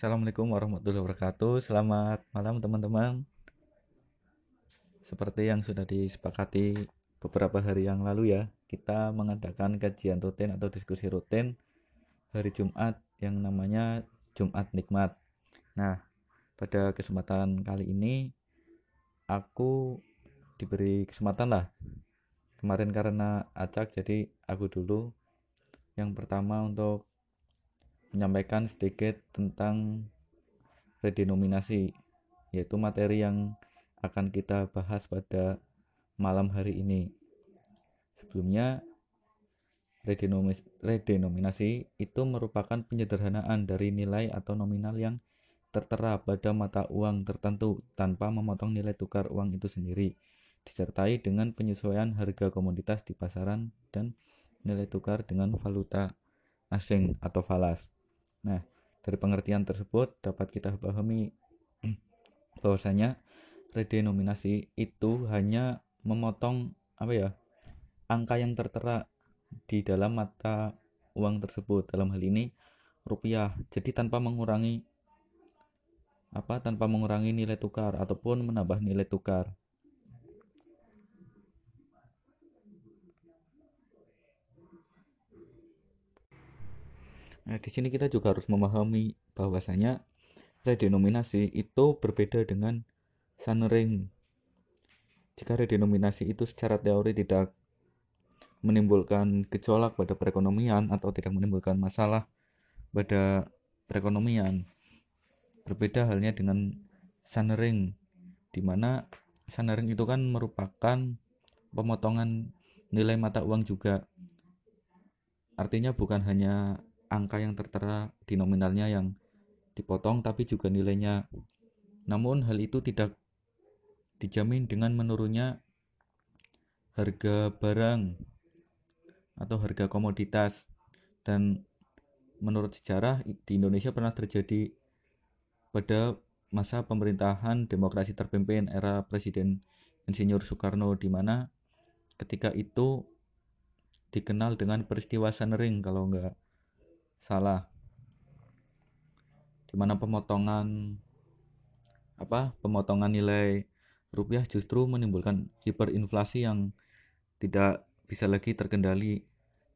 Assalamualaikum warahmatullahi wabarakatuh. Selamat malam teman-teman. Seperti yang sudah disepakati beberapa hari yang lalu ya, kita mengadakan kajian rutin atau diskusi rutin hari Jumat yang namanya Jumat Nikmat. Nah, pada kesempatan kali ini aku diberi kesempatan lah. Kemarin karena acak jadi aku dulu yang pertama untuk menyampaikan sedikit tentang redenominasi yaitu materi yang akan kita bahas pada malam hari ini. Sebelumnya redenominasi itu merupakan penyederhanaan dari nilai atau nominal yang tertera pada mata uang tertentu tanpa memotong nilai tukar uang itu sendiri disertai dengan penyesuaian harga komoditas di pasaran dan nilai tukar dengan valuta asing atau falas Nah, dari pengertian tersebut dapat kita pahami bahwasanya redenominasi itu hanya memotong apa ya angka yang tertera di dalam mata uang tersebut. Dalam hal ini rupiah. Jadi tanpa mengurangi apa tanpa mengurangi nilai tukar ataupun menambah nilai tukar Nah, di sini kita juga harus memahami bahwasanya redenominasi itu berbeda dengan sunring. Jika redenominasi itu secara teori tidak menimbulkan gejolak pada perekonomian atau tidak menimbulkan masalah pada perekonomian, berbeda halnya dengan sunring, di mana sunring itu kan merupakan pemotongan nilai mata uang juga. Artinya bukan hanya angka yang tertera di nominalnya yang dipotong tapi juga nilainya. Namun hal itu tidak dijamin dengan menurunnya harga barang atau harga komoditas dan menurut sejarah di Indonesia pernah terjadi pada masa pemerintahan demokrasi terpimpin era Presiden Insinyur Soekarno di mana ketika itu dikenal dengan peristiwa Sanering kalau enggak salah di mana pemotongan apa pemotongan nilai rupiah justru menimbulkan hiperinflasi yang tidak bisa lagi terkendali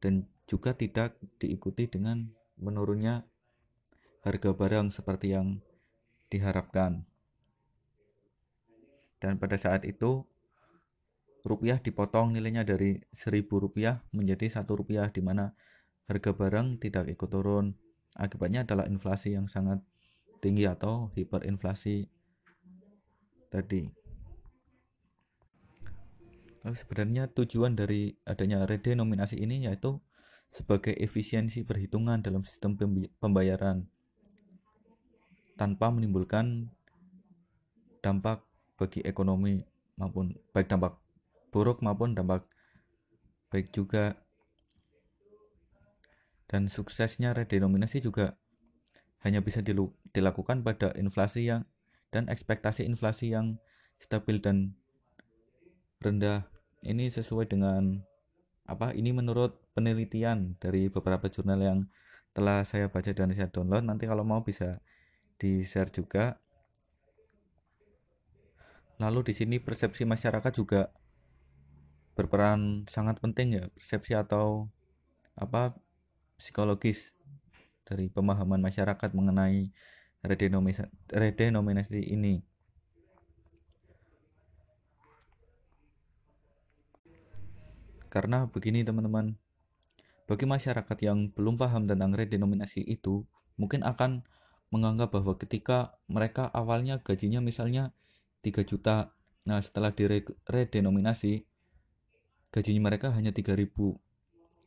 dan juga tidak diikuti dengan menurunnya harga barang seperti yang diharapkan. Dan pada saat itu rupiah dipotong nilainya dari 1000 rupiah menjadi satu rupiah di mana harga barang tidak ikut turun. Akibatnya adalah inflasi yang sangat tinggi atau hiperinflasi tadi. Lalu sebenarnya tujuan dari adanya redenominasi ini yaitu sebagai efisiensi perhitungan dalam sistem pembayaran tanpa menimbulkan dampak bagi ekonomi maupun baik dampak buruk maupun dampak baik juga dan suksesnya redenominasi juga hanya bisa dilakukan pada inflasi yang dan ekspektasi inflasi yang stabil dan rendah. Ini sesuai dengan apa? Ini menurut penelitian dari beberapa jurnal yang telah saya baca dan saya download. Nanti kalau mau bisa di-share juga. Lalu di sini persepsi masyarakat juga berperan sangat penting ya, persepsi atau apa psikologis dari pemahaman masyarakat mengenai redenominasi, ini. Karena begini teman-teman, bagi masyarakat yang belum paham tentang redenominasi itu, mungkin akan menganggap bahwa ketika mereka awalnya gajinya misalnya 3 juta, nah setelah redenominasi gajinya mereka hanya 3000.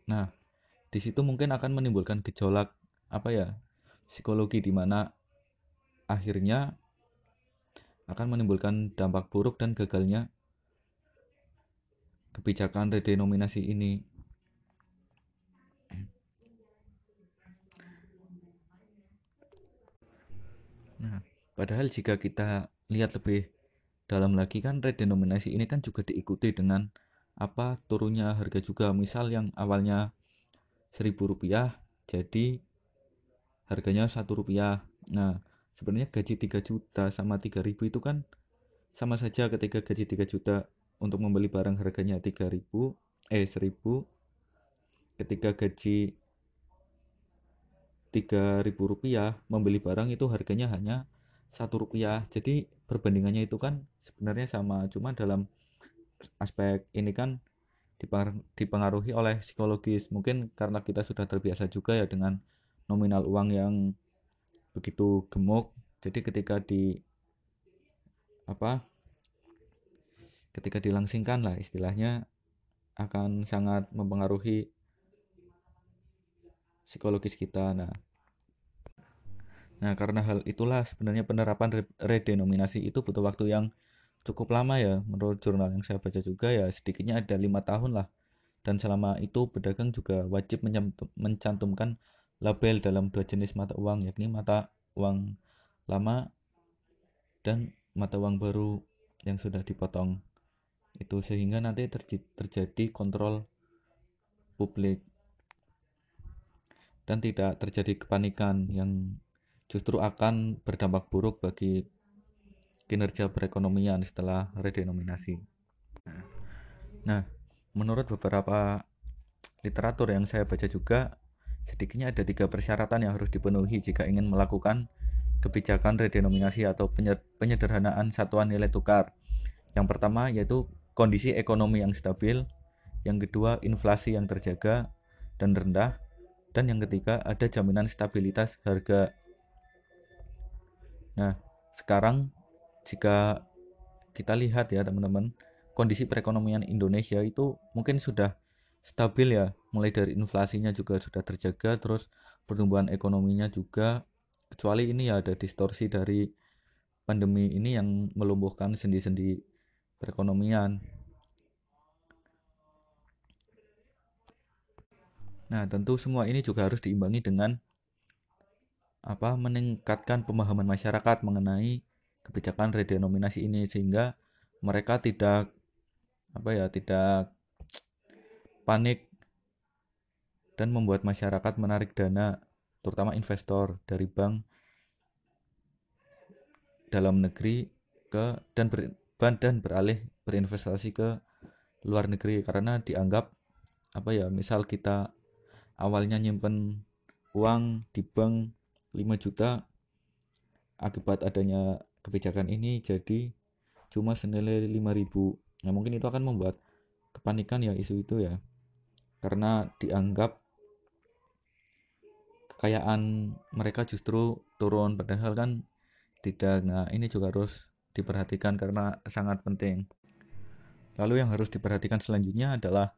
Nah, di situ mungkin akan menimbulkan gejolak apa ya psikologi di mana akhirnya akan menimbulkan dampak buruk dan gagalnya kebijakan redenominasi ini. Nah, padahal jika kita lihat lebih dalam lagi kan redenominasi ini kan juga diikuti dengan apa turunnya harga juga misal yang awalnya seribu rupiah jadi harganya satu rupiah. Nah sebenarnya gaji 3 juta sama 3000 itu kan sama saja ketika gaji 3 juta untuk membeli barang harganya 3000 eh 1000 ketika gaji 3000 rupiah membeli barang itu harganya hanya satu rupiah. Jadi perbandingannya itu kan sebenarnya sama. Cuma dalam aspek ini kan dipengaruhi oleh psikologis. Mungkin karena kita sudah terbiasa juga ya dengan nominal uang yang begitu gemuk. Jadi ketika di apa ketika dilangsingkan lah istilahnya akan sangat mempengaruhi psikologis kita. Nah nah karena hal itulah sebenarnya penerapan redenominasi itu butuh waktu yang cukup lama ya menurut jurnal yang saya baca juga ya sedikitnya ada lima tahun lah. Dan selama itu pedagang juga wajib mencantumkan label dalam dua jenis mata uang yakni mata uang lama dan mata uang baru yang sudah dipotong. Itu sehingga nanti terjadi kontrol publik. Dan tidak terjadi kepanikan yang justru akan berdampak buruk bagi kinerja perekonomian setelah redenominasi. Nah, menurut beberapa literatur yang saya baca juga, Sedikitnya ada tiga persyaratan yang harus dipenuhi jika ingin melakukan kebijakan redenominasi atau penyederhanaan satuan nilai tukar. Yang pertama yaitu kondisi ekonomi yang stabil, yang kedua inflasi yang terjaga dan rendah, dan yang ketiga ada jaminan stabilitas harga. Nah, sekarang jika kita lihat ya teman-teman, kondisi perekonomian Indonesia itu mungkin sudah stabil ya. Mulai dari inflasinya juga sudah terjaga terus pertumbuhan ekonominya juga kecuali ini ya ada distorsi dari pandemi ini yang melumpuhkan sendi-sendi perekonomian. Nah tentu semua ini juga harus diimbangi dengan apa meningkatkan pemahaman masyarakat mengenai kebijakan redenominasi ini sehingga mereka tidak apa ya tidak panik dan membuat masyarakat menarik dana, terutama investor dari bank dalam negeri ke dan ber, dan beralih berinvestasi ke luar negeri. Karena dianggap apa ya misal kita awalnya nyimpen uang di bank 5 juta akibat adanya kebijakan ini jadi cuma senilai 5000 nah mungkin itu akan membuat kepanikan ya isu itu ya. Karena dianggap kekayaan mereka justru turun. Padahal kan tidak. Nah ini juga harus diperhatikan karena sangat penting. Lalu yang harus diperhatikan selanjutnya adalah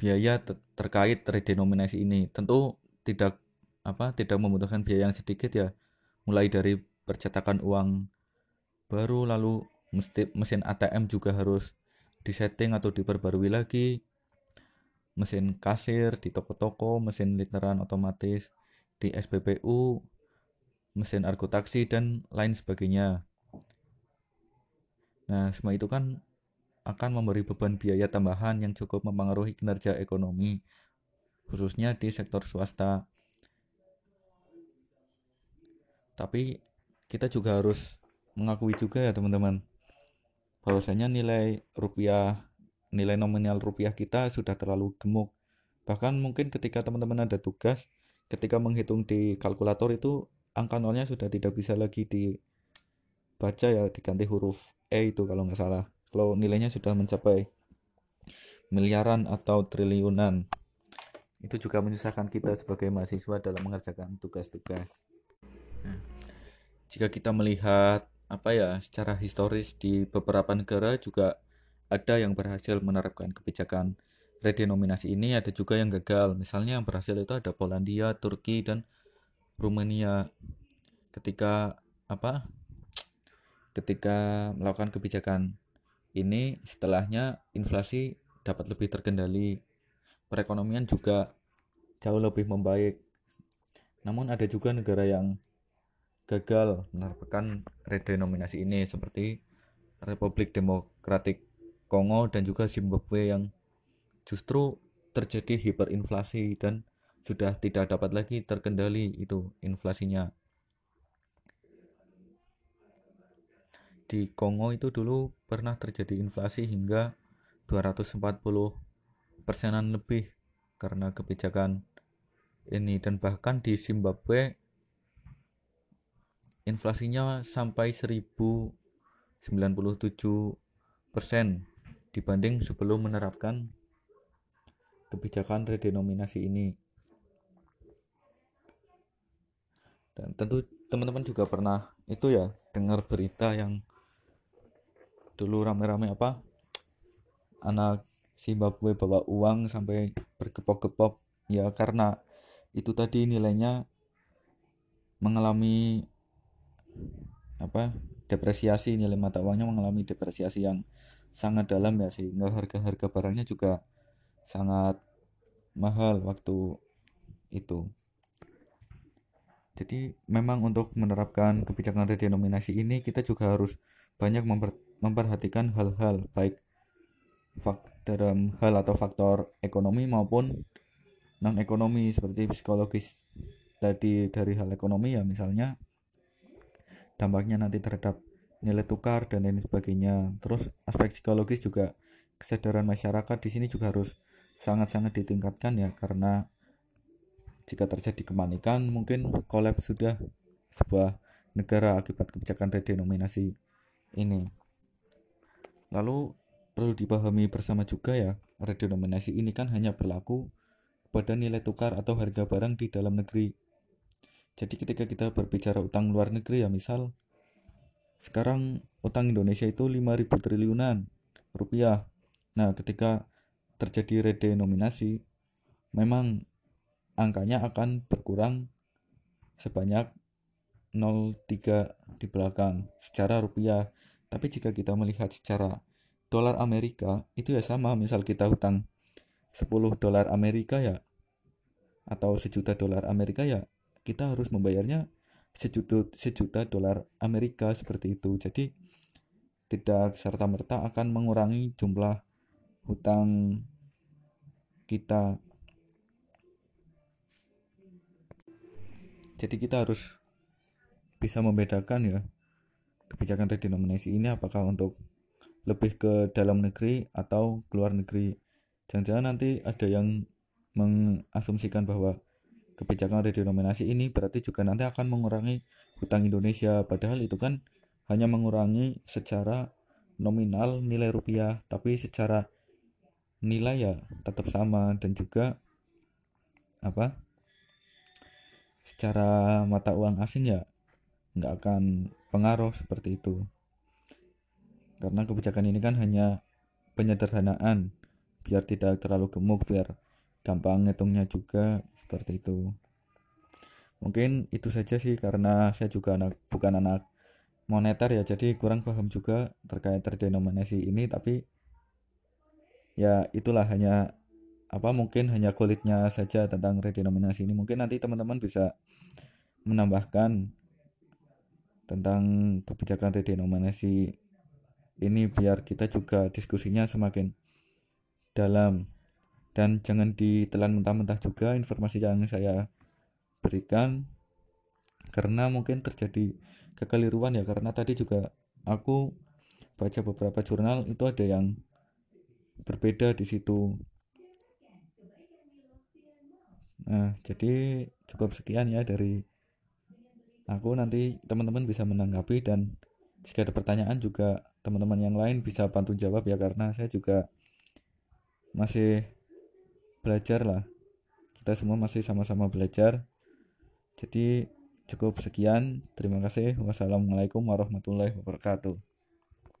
biaya terkait redenominasi ini. Tentu tidak apa tidak membutuhkan biaya yang sedikit ya. Mulai dari percetakan uang baru lalu mesin ATM juga harus disetting atau diperbarui lagi mesin kasir di toko-toko, mesin literan otomatis di SPBU, mesin argo taksi dan lain sebagainya. Nah, semua itu kan akan memberi beban biaya tambahan yang cukup mempengaruhi kinerja ekonomi, khususnya di sektor swasta. Tapi kita juga harus mengakui juga ya teman-teman, bahwasanya nilai rupiah nilai nominal rupiah kita sudah terlalu gemuk. Bahkan mungkin ketika teman-teman ada tugas, ketika menghitung di kalkulator itu angka nolnya sudah tidak bisa lagi dibaca ya, diganti huruf E itu kalau nggak salah. Kalau nilainya sudah mencapai miliaran atau triliunan, itu juga menyusahkan kita sebagai mahasiswa dalam mengerjakan tugas-tugas. Nah, jika kita melihat apa ya secara historis di beberapa negara juga ada yang berhasil menerapkan kebijakan redenominasi ini, ada juga yang gagal. Misalnya yang berhasil itu ada Polandia, Turki, dan Rumania. Ketika apa? Ketika melakukan kebijakan ini, setelahnya inflasi dapat lebih terkendali. Perekonomian juga jauh lebih membaik. Namun ada juga negara yang gagal menerapkan redenominasi ini seperti Republik Demokratik Kongo dan juga Zimbabwe yang justru terjadi hiperinflasi dan sudah tidak dapat lagi terkendali itu inflasinya. di Kongo itu dulu pernah terjadi inflasi hingga 240 persenan lebih karena kebijakan ini dan bahkan di Zimbabwe inflasinya sampai 1097 persen dibanding sebelum menerapkan kebijakan redenominasi ini. Dan tentu teman-teman juga pernah itu ya dengar berita yang dulu rame-rame apa anak Zimbabwe bawa uang sampai bergepok-gepok. Ya karena itu tadi nilainya mengalami apa depresiasi nilai mata uangnya mengalami depresiasi yang sangat dalam ya sehingga harga-harga barangnya juga sangat mahal waktu itu. Jadi memang untuk menerapkan kebijakan redenominasi ini kita juga harus banyak memper, memperhatikan hal-hal baik fak, dalam hal atau faktor ekonomi maupun non ekonomi seperti psikologis tadi dari hal ekonomi ya misalnya dampaknya nanti terhadap nilai tukar dan lain sebagainya. Terus aspek psikologis juga kesadaran masyarakat di sini juga harus sangat-sangat ditingkatkan ya karena jika terjadi kepanikan mungkin kolaps sudah sebuah negara akibat kebijakan redenominasi ini. Lalu perlu dipahami bersama juga ya, redenominasi ini kan hanya berlaku pada nilai tukar atau harga barang di dalam negeri. Jadi ketika kita berbicara utang luar negeri ya misal sekarang utang Indonesia itu 5000 triliunan rupiah. Nah, ketika terjadi redenominasi, memang angkanya akan berkurang sebanyak 0,3 di belakang secara rupiah. Tapi jika kita melihat secara dolar Amerika, itu ya sama. Misal kita hutang 10 dolar Amerika ya, atau sejuta dolar Amerika ya, kita harus membayarnya sejuta sejuta dolar Amerika seperti itu. Jadi tidak serta-merta akan mengurangi jumlah hutang kita. Jadi kita harus bisa membedakan ya kebijakan redenominasi ini apakah untuk lebih ke dalam negeri atau keluar negeri. Jangan-jangan nanti ada yang mengasumsikan bahwa kebijakan redenominasi ini berarti juga nanti akan mengurangi hutang Indonesia. Padahal itu kan hanya mengurangi secara nominal nilai rupiah tapi secara nilai ya tetap sama. Dan juga apa secara mata uang asing ya nggak akan pengaruh seperti itu. Karena kebijakan ini kan hanya penyederhanaan biar tidak terlalu gemuk biar gampang ngitungnya juga seperti itu. Mungkin itu saja sih karena saya juga anak bukan anak moneter ya jadi kurang paham juga terkait redenominasi ini tapi ya itulah hanya apa mungkin hanya kulitnya saja tentang redenominasi ini. Mungkin nanti teman-teman bisa menambahkan tentang kebijakan redenominasi ini biar kita juga diskusinya semakin dalam dan jangan ditelan mentah-mentah juga informasi yang saya berikan karena mungkin terjadi kekeliruan ya. Karena tadi juga aku baca beberapa jurnal itu ada yang berbeda di situ. Nah jadi cukup sekian ya dari aku. Nanti teman-teman bisa menanggapi dan jika ada pertanyaan juga teman-teman yang lain bisa bantu jawab ya karena saya juga masih belajar lah kita semua masih sama-sama belajar jadi Cukup sekian. Terima kasih. Wassalamualaikum warahmatullahi wabarakatuh.